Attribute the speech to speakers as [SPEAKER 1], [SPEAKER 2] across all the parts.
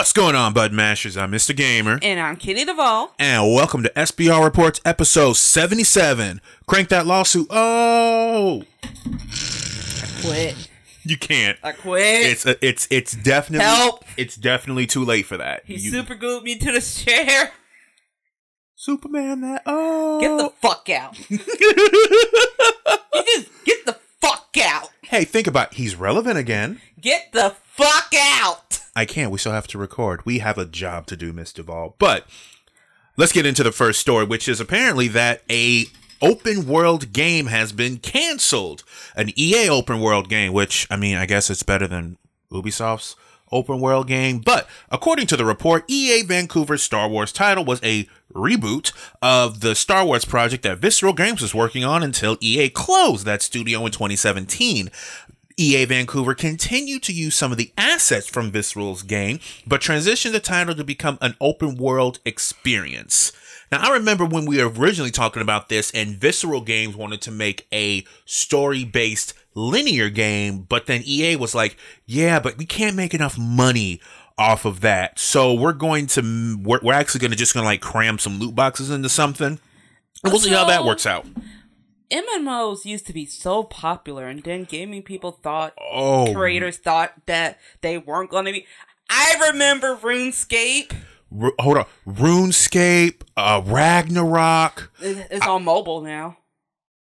[SPEAKER 1] What's going on, Button Mashers? I'm Mr. Gamer.
[SPEAKER 2] And I'm Kitty Duvall.
[SPEAKER 1] And welcome to SBR Reports episode 77. Crank that lawsuit. Oh!
[SPEAKER 2] I Quit.
[SPEAKER 1] You can't.
[SPEAKER 2] I quit.
[SPEAKER 1] It's uh, it's it's definitely
[SPEAKER 2] Help.
[SPEAKER 1] It's definitely too late for that.
[SPEAKER 2] he
[SPEAKER 1] You-
[SPEAKER 2] super glued me to the chair.
[SPEAKER 1] Superman that oh
[SPEAKER 2] Get the fuck out. you just get the fuck out.
[SPEAKER 1] Hey, think about it. he's relevant again.
[SPEAKER 2] Get the fuck out.
[SPEAKER 1] I can't. We still have to record. We have a job to do, Miss Duvall. But let's get into the first story, which is apparently that a open world game has been canceled. An EA open world game, which I mean, I guess it's better than Ubisoft's open world game. But according to the report, EA Vancouver's Star Wars title was a reboot of the Star Wars project that Visceral Games was working on until EA closed that studio in 2017. EA Vancouver continued to use some of the assets from Visceral's game, but transitioned the title to become an open world experience. Now, I remember when we were originally talking about this, and Visceral Games wanted to make a story based linear game, but then EA was like, yeah, but we can't make enough money off of that. So we're going to, we're, we're actually going to just going to like cram some loot boxes into something. And we'll see how that works out.
[SPEAKER 2] MMOs used to be so popular, and then gaming people thought,
[SPEAKER 1] Oh,
[SPEAKER 2] creators thought that they weren't going to be. I remember RuneScape.
[SPEAKER 1] Ru- hold on. RuneScape, uh, Ragnarok.
[SPEAKER 2] It's on mobile now.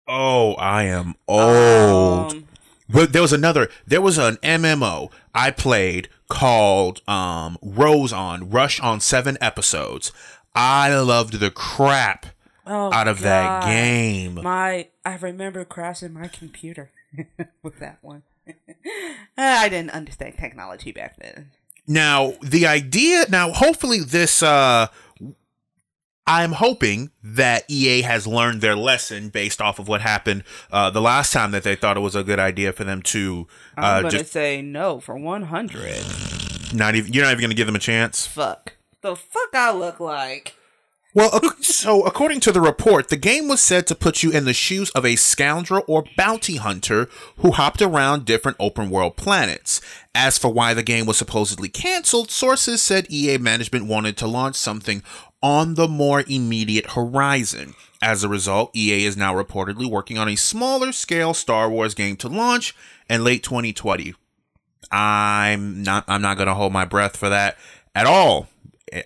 [SPEAKER 1] Oh, I am old.
[SPEAKER 2] Um,
[SPEAKER 1] but there was another. There was an MMO I played called um, Rose on Rush on seven episodes. I loved the crap
[SPEAKER 2] oh,
[SPEAKER 1] out of that game.
[SPEAKER 2] My, I remember crashing my computer with that one. I didn't understand technology back then.
[SPEAKER 1] Now, the idea, now, hopefully, this, uh, I'm hoping that EA has learned their lesson based off of what happened uh, the last time that they thought it was a good idea for them to
[SPEAKER 2] I'm
[SPEAKER 1] uh,
[SPEAKER 2] gonna
[SPEAKER 1] just
[SPEAKER 2] say no for one hundred.
[SPEAKER 1] not even. You're not even going to give them a chance.
[SPEAKER 2] Fuck. The fuck I look like?
[SPEAKER 1] Well, so according to the report, the game was said to put you in the shoes of a scoundrel or bounty hunter who hopped around different open world planets. As for why the game was supposedly canceled, sources said EA management wanted to launch something on the more immediate horizon. As a result, EA is now reportedly working on a smaller scale Star Wars game to launch in late 2020. I'm not I'm not going to hold my breath for that at all.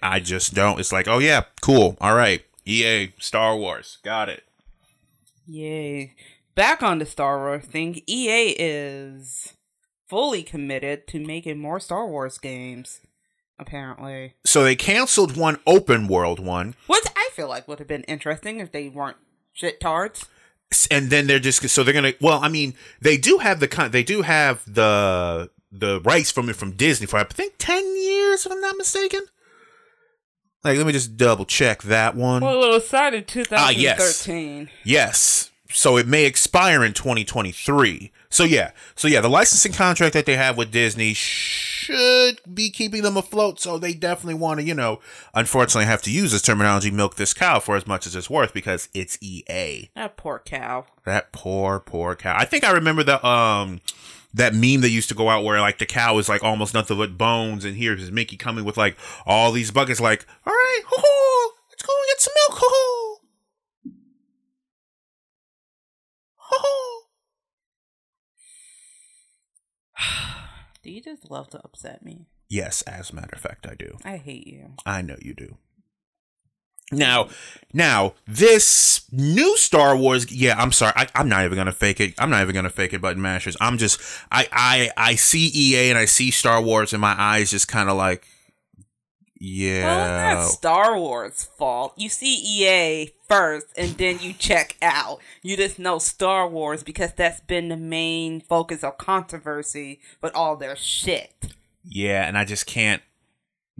[SPEAKER 1] I just don't. It's like, oh yeah, cool. All right. EA Star Wars. Got it.
[SPEAKER 2] Yay. Back on the Star Wars thing, EA is fully committed to making more Star Wars games. Apparently,
[SPEAKER 1] So they canceled one open world one
[SPEAKER 2] what I feel like would have been interesting if they weren't shit tards.
[SPEAKER 1] and then they're just so they're going to well, I mean, they do have the con they do have the the rights from it from Disney for I think 10 years if I'm not mistaken. Like let me just double check that one.
[SPEAKER 2] Well, it was signed in 2013.
[SPEAKER 1] Ah, yes.
[SPEAKER 2] 2013.
[SPEAKER 1] Yes. So it may expire in 2023. So yeah. So yeah, the licensing contract that they have with Disney should be keeping them afloat. So they definitely want to, you know, unfortunately have to use this terminology, milk this cow for as much as it's worth because it's EA.
[SPEAKER 2] That poor cow.
[SPEAKER 1] That poor, poor cow. I think I remember the um that meme that used to go out where like the cow is like almost nothing but bones, and here's Mickey coming with like all these buckets, like, all right, hoo hoo, let's go and get some milk, hoo hoo. Hoo hoo.
[SPEAKER 2] Do you just love to upset me?
[SPEAKER 1] Yes, as a matter of fact, I do.
[SPEAKER 2] I hate you.
[SPEAKER 1] I know you do. Now, now this new Star Wars. Yeah, I'm sorry. I, I'm not even gonna fake it. I'm not even gonna fake it, button mashers. I'm just. I I I see EA and I see Star Wars, and my eyes just kind of like. Yeah.
[SPEAKER 2] Well, it's not Star Wars' fault. You see EA first, and then you check out. You just know Star Wars because that's been the main focus of controversy with all their shit.
[SPEAKER 1] Yeah, and I just can't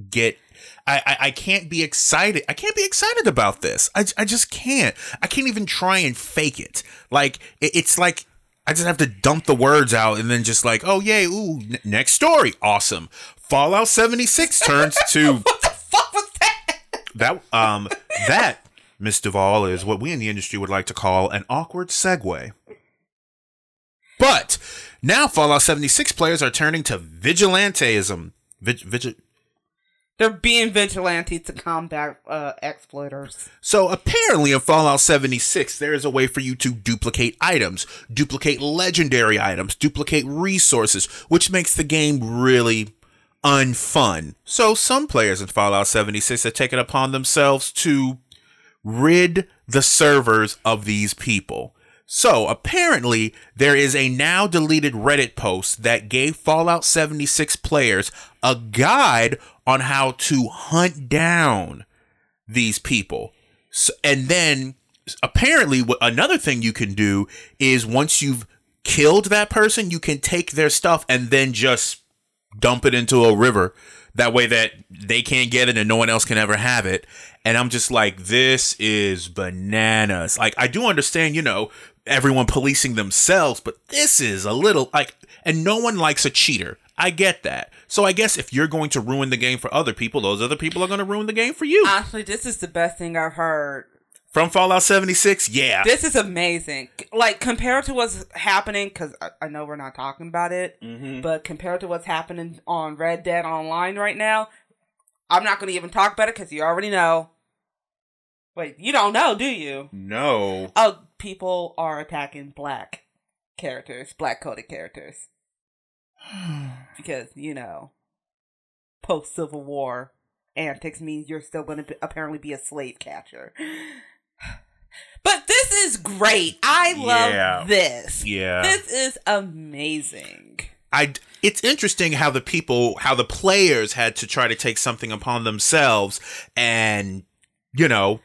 [SPEAKER 1] get. I, I, I can't be excited. I can't be excited about this. I, I just can't. I can't even try and fake it. Like it, it's like I just have to dump the words out and then just like, oh yay, ooh, n- next story, awesome. Fallout seventy six turns to
[SPEAKER 2] What the fuck was that?
[SPEAKER 1] that um that Miss Duvall is what we in the industry would like to call an awkward segue. But now Fallout 76 players are turning to vigilanteism. Vig,
[SPEAKER 2] They're being vigilantes to combat uh, exploiters.
[SPEAKER 1] So apparently in Fallout 76, there is a way for you to duplicate items, duplicate legendary items, duplicate resources, which makes the game really unfun. So some players in Fallout 76 have taken upon themselves to rid the servers of these people. So apparently, there is a now deleted Reddit post that gave Fallout 76 players a guide on how to hunt down these people. So, and then apparently, what another thing you can do is once you've killed that person, you can take their stuff and then just dump it into a river. That way, that they can't get it and no one else can ever have it. And I'm just like, this is bananas. Like, I do understand, you know, everyone policing themselves, but this is a little like, and no one likes a cheater. I get that. So I guess if you're going to ruin the game for other people, those other people are going to ruin the game for you.
[SPEAKER 2] Honestly, this is the best thing I've heard.
[SPEAKER 1] From Fallout 76, yeah.
[SPEAKER 2] This is amazing. Like, compared to what's happening, because I, I, know we're not talking about it,
[SPEAKER 1] Mm-hmm.
[SPEAKER 2] but compared to what's happening on Red Dead Online right now, I'm not going to even talk about it because you already know. Wait, you don't know, do you?
[SPEAKER 1] no.
[SPEAKER 2] Oh, people are attacking black characters, black coded characters. because, you know, post Civil War antics means you're still going to apparently be a slave catcher. But this is great. I love
[SPEAKER 1] Yeah.
[SPEAKER 2] this.
[SPEAKER 1] Yeah.
[SPEAKER 2] This is amazing.
[SPEAKER 1] I it's interesting how the people how the players had to try to take something upon themselves and you know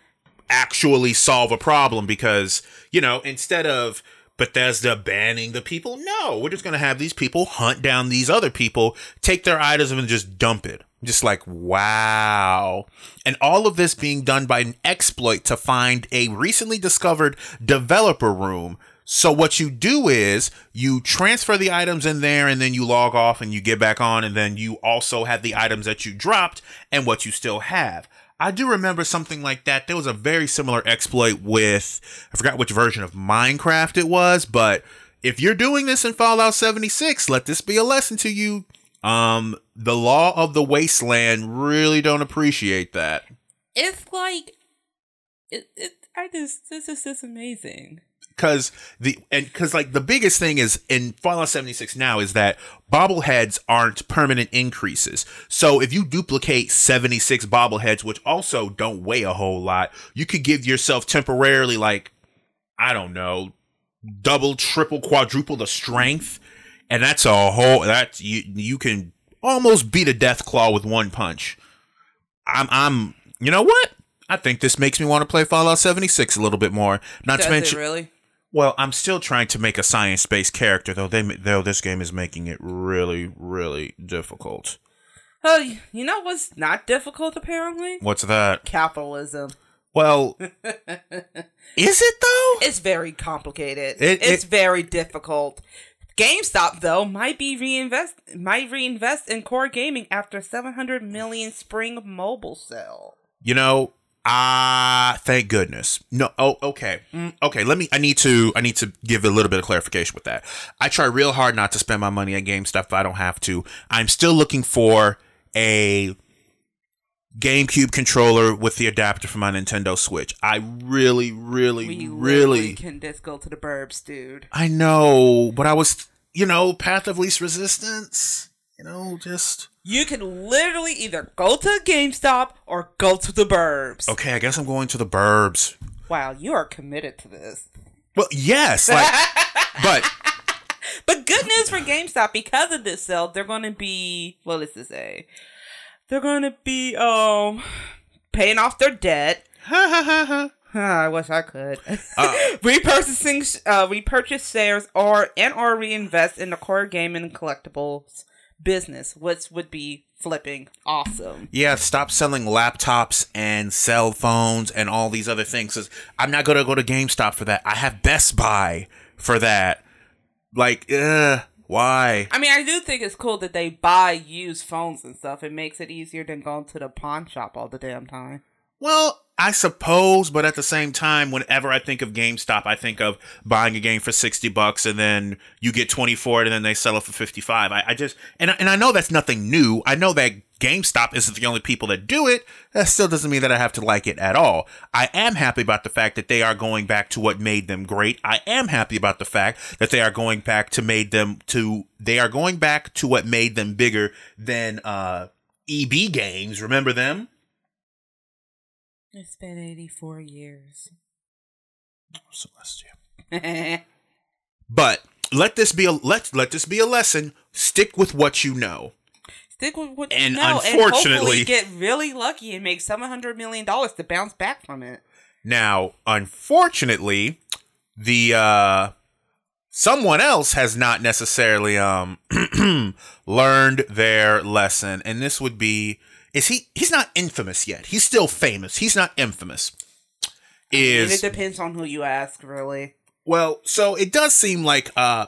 [SPEAKER 1] actually solve a problem because you know instead of Bethesda banning the people? No we're just going to have these people hunt down these other people take their items and just dump it. Just like wow. And all of this being done by an exploit to find a recently discovered developer room. So what you do is you transfer the items in there and then you log off and you get back on and then you also have the items that you dropped and what you still have. I do remember something like that. There was a very similar exploit with I forgot which version of Minecraft it was, but if you're doing this in Fallout 76, let this be a lesson to you. Um the law of the wasteland really don't appreciate that.
[SPEAKER 2] It's like it, it I just this is just amazing.
[SPEAKER 1] Because the and because like the biggest thing is in Fallout 76 now is that bobbleheads aren't permanent increases. So if you duplicate 76 bobbleheads, which also don't weigh a whole lot, you could give yourself temporarily like I don't know, double, triple, quadruple the strength, and that's a whole that you you can almost beat a Deathclaw with one punch. I'm I'm you know what? I think this makes me want to play Fallout 76 a little bit more. Not
[SPEAKER 2] Does
[SPEAKER 1] to mention
[SPEAKER 2] really?
[SPEAKER 1] Well, I'm still trying to make a science-based character, though. They though this game is making it really, really difficult.
[SPEAKER 2] Oh, y- you know what's not difficult apparently?
[SPEAKER 1] What's that?
[SPEAKER 2] Capitalism.
[SPEAKER 1] Well, is it though?
[SPEAKER 2] It's very complicated.
[SPEAKER 1] It-
[SPEAKER 2] it's
[SPEAKER 1] it-
[SPEAKER 2] very difficult. GameStop though might be reinvest might reinvest in core gaming after 700 million spring mobile sale.
[SPEAKER 1] You know, ah, thank goodness. No, oh, okay, Mm, okay. Let me. I need to. I need to give a little bit of clarification with that. I try real hard not to spend my money at GameStop if I don't have to. I'm still looking for a GameCube controller with the adapter for my Nintendo Switch. I really, really,
[SPEAKER 2] We
[SPEAKER 1] really
[SPEAKER 2] can just go to the burbs, dude.
[SPEAKER 1] I know, but I was, you know, path of least resistance. You know, just
[SPEAKER 2] You can literally either go to GameStop or go to the burbs.
[SPEAKER 1] okay. I guess I'm going to the burbs.
[SPEAKER 2] Wow, you are committed to this.
[SPEAKER 1] Well, yes, like, but
[SPEAKER 2] But good news for GameStop because of this sale, they're going to be what does this say? They're going to be um paying off their debt. I wish I could. Repurchasing, uh, repurchase shares or and or reinvest in the core gaming and collectibles business, which would be flipping awesome.
[SPEAKER 1] yeah, stop selling laptops and cell phones and all these other things. I'm not gonna go to GameStop for that. I have Best Buy for that. Like, uh, why?
[SPEAKER 2] I mean, I do think it's cool that they buy used phones and stuff. It makes it easier than going to the pawn shop all the damn time.
[SPEAKER 1] Well, I suppose, but at the same time, whenever I think of GameStop, I think of buying a game for sixty bucks and then you get twenty for it, and then they sell it for fifty five. I, I just and and I know that's nothing new. I know that GameStop isn't the only people that do it, that still doesn't mean that I have to like it at all. I am happy about the fact that they are going back to what made them great. I am happy about the fact that they are going back to made them to they are going back to what made them bigger than uh EB games. Remember them?
[SPEAKER 2] It's been 84 years.
[SPEAKER 1] Celestia. But let this be a let let this be a lesson. Stick with what you know.
[SPEAKER 2] Stick with what
[SPEAKER 1] And
[SPEAKER 2] you know,
[SPEAKER 1] unfortunately-
[SPEAKER 2] and get really lucky and make seven hundred million dollars to bounce back from it.
[SPEAKER 1] Now, unfortunately, the uh someone else has not necessarily um learned their lesson and this would be is he he's not infamous yet. He's still famous. He's not infamous.
[SPEAKER 2] And it
[SPEAKER 1] Is
[SPEAKER 2] depends on who you ask, really.
[SPEAKER 1] well, so it does seem like uh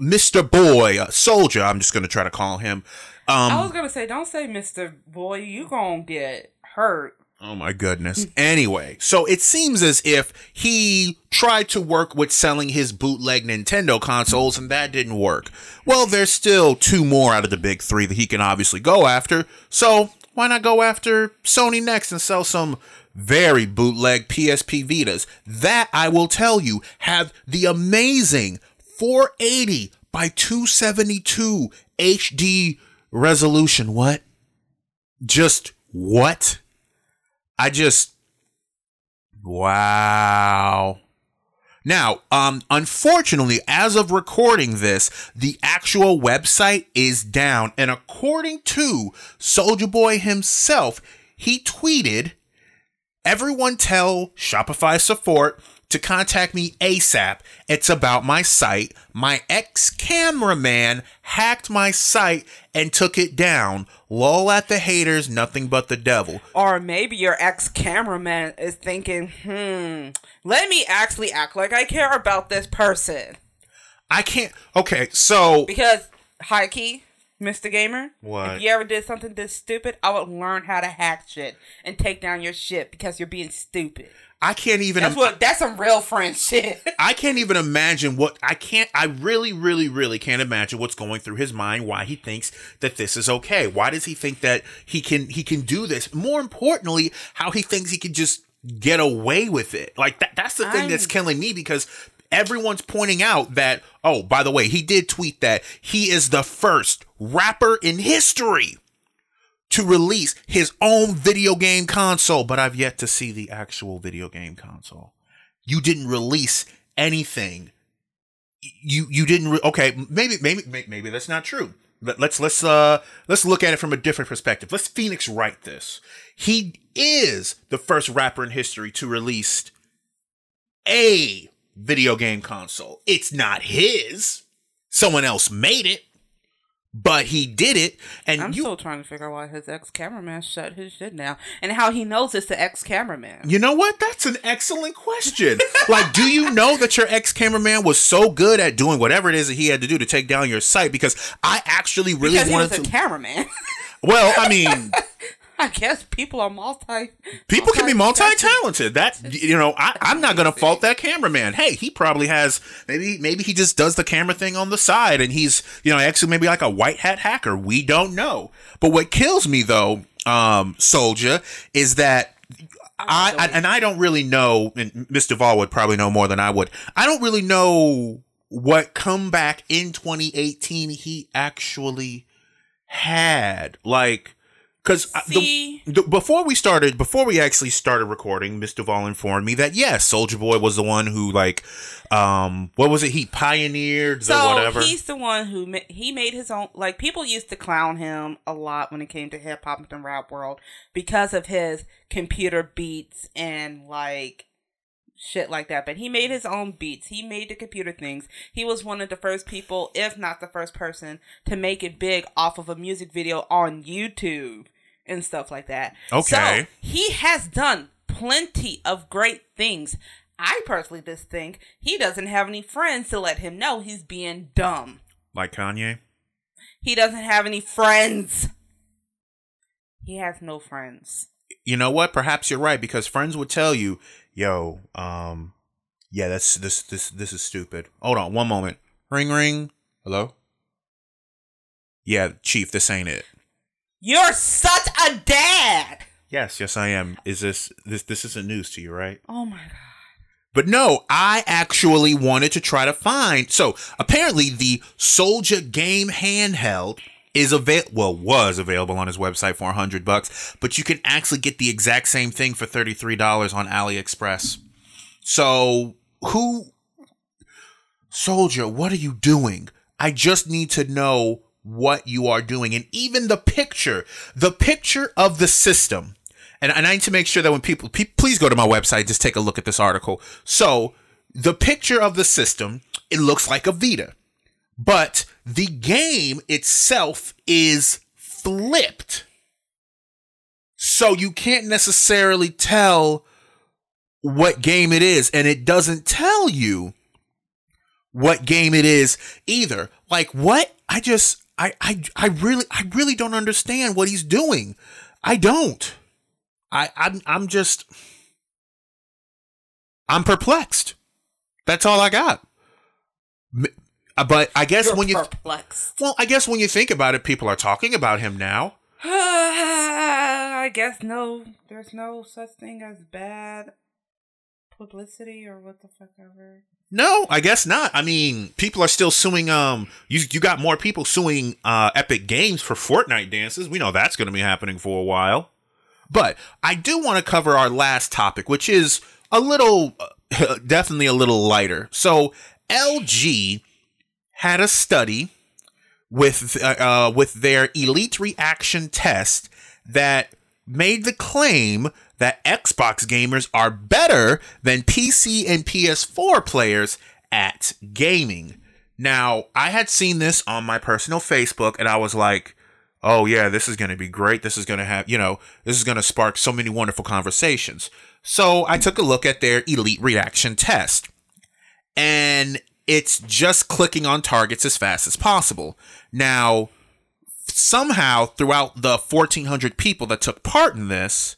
[SPEAKER 1] Mr. Boy, uh, Soulja, I'm just going to try to call him. Um
[SPEAKER 2] I was gonna say, don't say Mister Boy, you gonna get hurt.
[SPEAKER 1] Oh my goodness. Anyway, so it seems as if he tried to work with selling his bootleg Nintendo consoles and that didn't work. Well, there's still two more out of the big three that he can obviously go after. So why not go after Sony next and sell some very bootleg PSP Vitas that I will tell you have the amazing 480 by 272 HD resolution. What? Just what? I just wow. Now, um, unfortunately, as of recording this, the actual website is down, and according to Soulja Boy himself, he tweeted, "Everyone tell Shopify support to contact me ASAP. It's about my site. My ex cameraman hacked my site and took it down. Lol at the haters, nothing but the devil."
[SPEAKER 2] Or maybe your ex cameraman is thinking, hmm, let me actually act like I care about this person.
[SPEAKER 1] I can't. Okay, so
[SPEAKER 2] Because, high key, Mr. Gamer,
[SPEAKER 1] What?
[SPEAKER 2] if you ever did something this stupid, I would learn how to hack shit and take down your shit because you're being stupid.
[SPEAKER 1] I can't even.
[SPEAKER 2] That's what. That's some real friend shit.
[SPEAKER 1] I can't even imagine what I can't. I really, really, really can't imagine what's going through his mind. Why he thinks that this is okay? Why does he think that he can he can do this? More importantly, how he thinks he can just get away with it. Like that. That's the thing
[SPEAKER 2] I'm-
[SPEAKER 1] that's killing me because everyone's pointing out that. Oh, by the way, he did tweet that he is the first rapper in history to release his own video game console, but I've yet to see the actual video game console. You didn't release anything. You you didn't re- okay, maybe maybe maybe that's not true. Let, let's let's uh let's look at it from a different perspective. Let's Phoenix Wright this. He is the first rapper in history to release a video game console. It's not his. Someone else made it, but he did it and
[SPEAKER 2] I'm
[SPEAKER 1] you
[SPEAKER 2] still trying to figure out why his ex cameraman shut his shit down and how he knows it's the ex cameraman.
[SPEAKER 1] You know what? That's an excellent question. like, do you know that your ex cameraman was so good at doing whatever it is that he had to do to take down your site? Because I actually really
[SPEAKER 2] Because
[SPEAKER 1] wanted
[SPEAKER 2] a
[SPEAKER 1] to.
[SPEAKER 2] cameraman.
[SPEAKER 1] well, I mean,
[SPEAKER 2] I guess people are multi.
[SPEAKER 1] people can be multi
[SPEAKER 2] multi-talented.
[SPEAKER 1] talented. That you know, I, I'm not gonna fault that cameraman. Hey, he probably has maybe maybe he just does the camera thing on the side, and he's you know actually maybe like a white hat hacker. We don't know. But what kills me though, um, Soulja, is that I, I and I don't really know, and Mr. Vol would probably know more than I would. I don't really know what comeback in 2018 he actually had. Like, because the, before we started, before we actually started recording, Mr. Vol informed me that yes, Soulja Boy was the one who like, um, what was it? He pioneered the
[SPEAKER 2] So
[SPEAKER 1] whatever.
[SPEAKER 2] he's the one who ma- he made his own. Like people used to clown him a lot when it came to hip hop and rap world because of his computer beats and like shit like that. But he made his own beats. He made the computer things. He was one of the first people, if not the first person, to make it big off of a music video on YouTube and stuff like that.
[SPEAKER 1] Okay.
[SPEAKER 2] So he has done plenty of great things. I personally just think he doesn't have any friends to let him know he's being dumb.
[SPEAKER 1] like Kanye.
[SPEAKER 2] He doesn't have any friends. He has no friends.
[SPEAKER 1] you know what? Perhaps you're right because friends would tell you, "Yo, um, yeah, that's this this this is stupid." Hold on, one moment. Ring ring. Hello. Yeah, chief, this ain't it.
[SPEAKER 2] You're such a dad.
[SPEAKER 1] Yes, yes, I am. Is this this this isn't news to you, right?
[SPEAKER 2] Oh my god.
[SPEAKER 1] But no, I actually wanted to try to find. So apparently, the Soulja game handheld is avail well was available on his website for hundred bucks, but you can actually get the exact same thing for thirty three dollars on AliExpress. So who, Soulja, what are you doing? I just need to know what you are doing, and even the picture, the picture of the system and, and I need to make sure that when people, pe- please go to my website, just take a look at this article. So the picture of the system, it looks like a Vita, but the game itself is flipped. So you can't necessarily tell what game it is, and it doesn't tell you what game it is either. Like what? I just I I I really I really don't understand what he's doing. I don't. I I'm I'm just I'm perplexed. That's all I got. Uh, but I guess
[SPEAKER 2] You're
[SPEAKER 1] when you
[SPEAKER 2] perplexed.
[SPEAKER 1] well, I guess when you think about it, people are talking about him now.
[SPEAKER 2] I guess no. There's no such thing as bad publicity or what the fuck ever.
[SPEAKER 1] No, I guess not. I mean, people are still suing. Um, you you got more people suing uh Epic Games for Fortnite dances. We know that's going to be happening for a while. But I do want to cover our last topic, which is a little, uh, definitely a little lighter. So LG had a study with uh, uh, with their Elite Reaction test that made the claim that Xbox gamers are better than PC and PS4 players at gaming. Now, I had seen this on my personal Facebook and I was like, oh yeah, this is going to be great. This is going to have, you know, this is going to spark so many wonderful conversations. So I took a look at their elite reaction test and it's just clicking on targets as fast as possible. Now, somehow throughout the 1400 people that took part in this,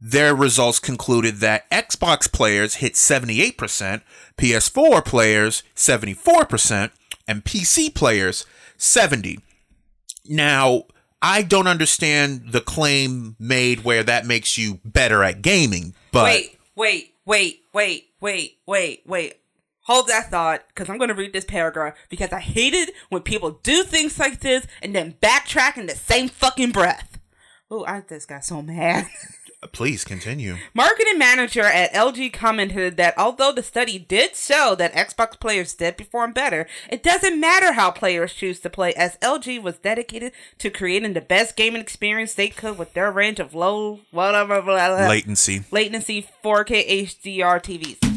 [SPEAKER 1] their results concluded that Xbox players hit 78%, PS4 players 74%, and PC players 70. Now, I don't understand the claim made where that makes you better at gaming, but
[SPEAKER 2] Wait, wait, wait, wait, wait, wait, wait. Hold that thought, because I'm going to read this paragraph because I hate it when people do things like this and then backtrack in the same fucking breath. Oh, I just got so mad.
[SPEAKER 1] Uh, please continue.
[SPEAKER 2] Marketing manager at LG commented that although the study did show that Xbox players did perform better, it doesn't matter how players choose to play, as LG was dedicated to creating the best gaming experience they could with their range of low, whatever, blah, blah,
[SPEAKER 1] Latency.
[SPEAKER 2] latency 4K HDR TVs.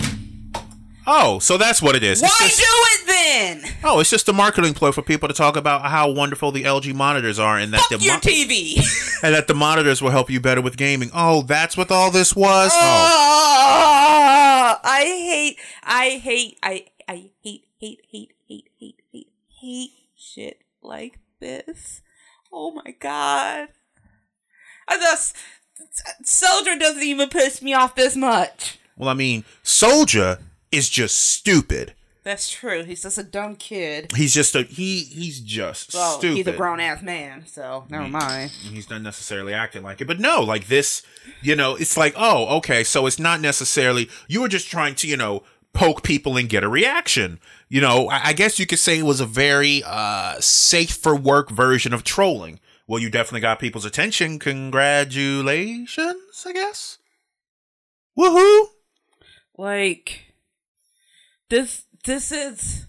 [SPEAKER 1] Oh, so that's what it is.
[SPEAKER 2] Why
[SPEAKER 1] just-
[SPEAKER 2] do it then?
[SPEAKER 1] oh, it's just a marketing ploy for people to talk about how wonderful the LG monitors are and that the
[SPEAKER 2] your TV.
[SPEAKER 1] and that the monitors will help you better with gaming. Oh, that's what all this was. Oh,
[SPEAKER 2] Ah, I hate, I hate, I, I hate, hate, hate, hate, hate, hate, hate shit like this. Oh my god. I just, Soulja doesn't even piss me off this much.
[SPEAKER 1] well, I mean, Soulja is just stupid.
[SPEAKER 2] That's true. He's just a dumb kid.
[SPEAKER 1] He's just a he. He's just
[SPEAKER 2] Well,
[SPEAKER 1] stupid.
[SPEAKER 2] he's a grown ass man, so never mind.
[SPEAKER 1] he's not necessarily acting like it but no like this you know it's like oh okay so it's not necessarily you were just trying to you know poke people and get a reaction you know i, I guess you could say it was a very uh safe for work version of trolling well you definitely got people's attention congratulations i guess woohoo
[SPEAKER 2] Like this this is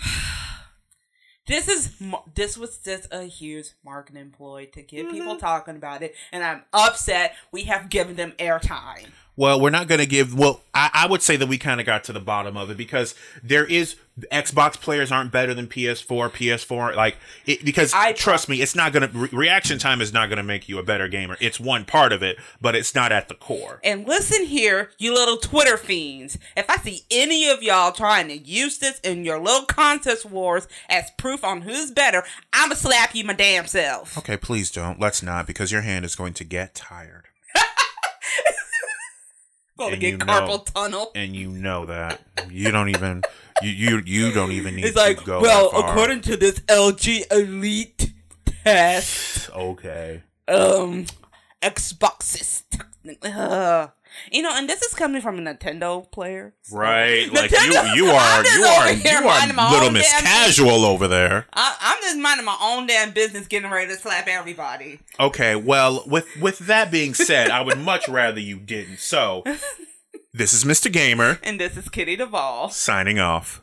[SPEAKER 2] this is this was just a huge marketing ploy to get people mm-hmm. talking about it and i'm upset we have given them airtime
[SPEAKER 1] Well, we're not going to give. Well, I, I would say that we kind of got to the bottom of it because there is Xbox players aren't better than PS4. PS4, like it, because
[SPEAKER 2] I-
[SPEAKER 1] trust me, it's not going to re- reaction time is not going to make you a better gamer. It's one part of it, but it's not at the core.
[SPEAKER 2] and listen here you little twitter fiends if i see any of y'all trying to use this in your little contest wars as proof on who's better i'ma slap you my damn self
[SPEAKER 1] Okay, please don't. Let's not because your hand is going to get tired,
[SPEAKER 2] gonna
[SPEAKER 1] And you know-
[SPEAKER 2] carpal tunnel
[SPEAKER 1] and you know that. You don't even. You you you don't even need
[SPEAKER 2] It's like,
[SPEAKER 1] to go.
[SPEAKER 2] well,
[SPEAKER 1] that far.
[SPEAKER 2] according to this LG Elite test.
[SPEAKER 1] Okay.
[SPEAKER 2] um, Xboxes. Uh, you know, and this is coming from a Nintendo player.
[SPEAKER 1] Right. Like
[SPEAKER 2] Nintendo-
[SPEAKER 1] you you are you are you are little Miss Casual over there.
[SPEAKER 2] I, I'm just minding my own damn business, getting ready to slap everybody.
[SPEAKER 1] Okay, well, with with that being said, I would much rather you didn't. So, this is Mr. Gamer
[SPEAKER 2] And this is Kitty Duvall.
[SPEAKER 1] signing off.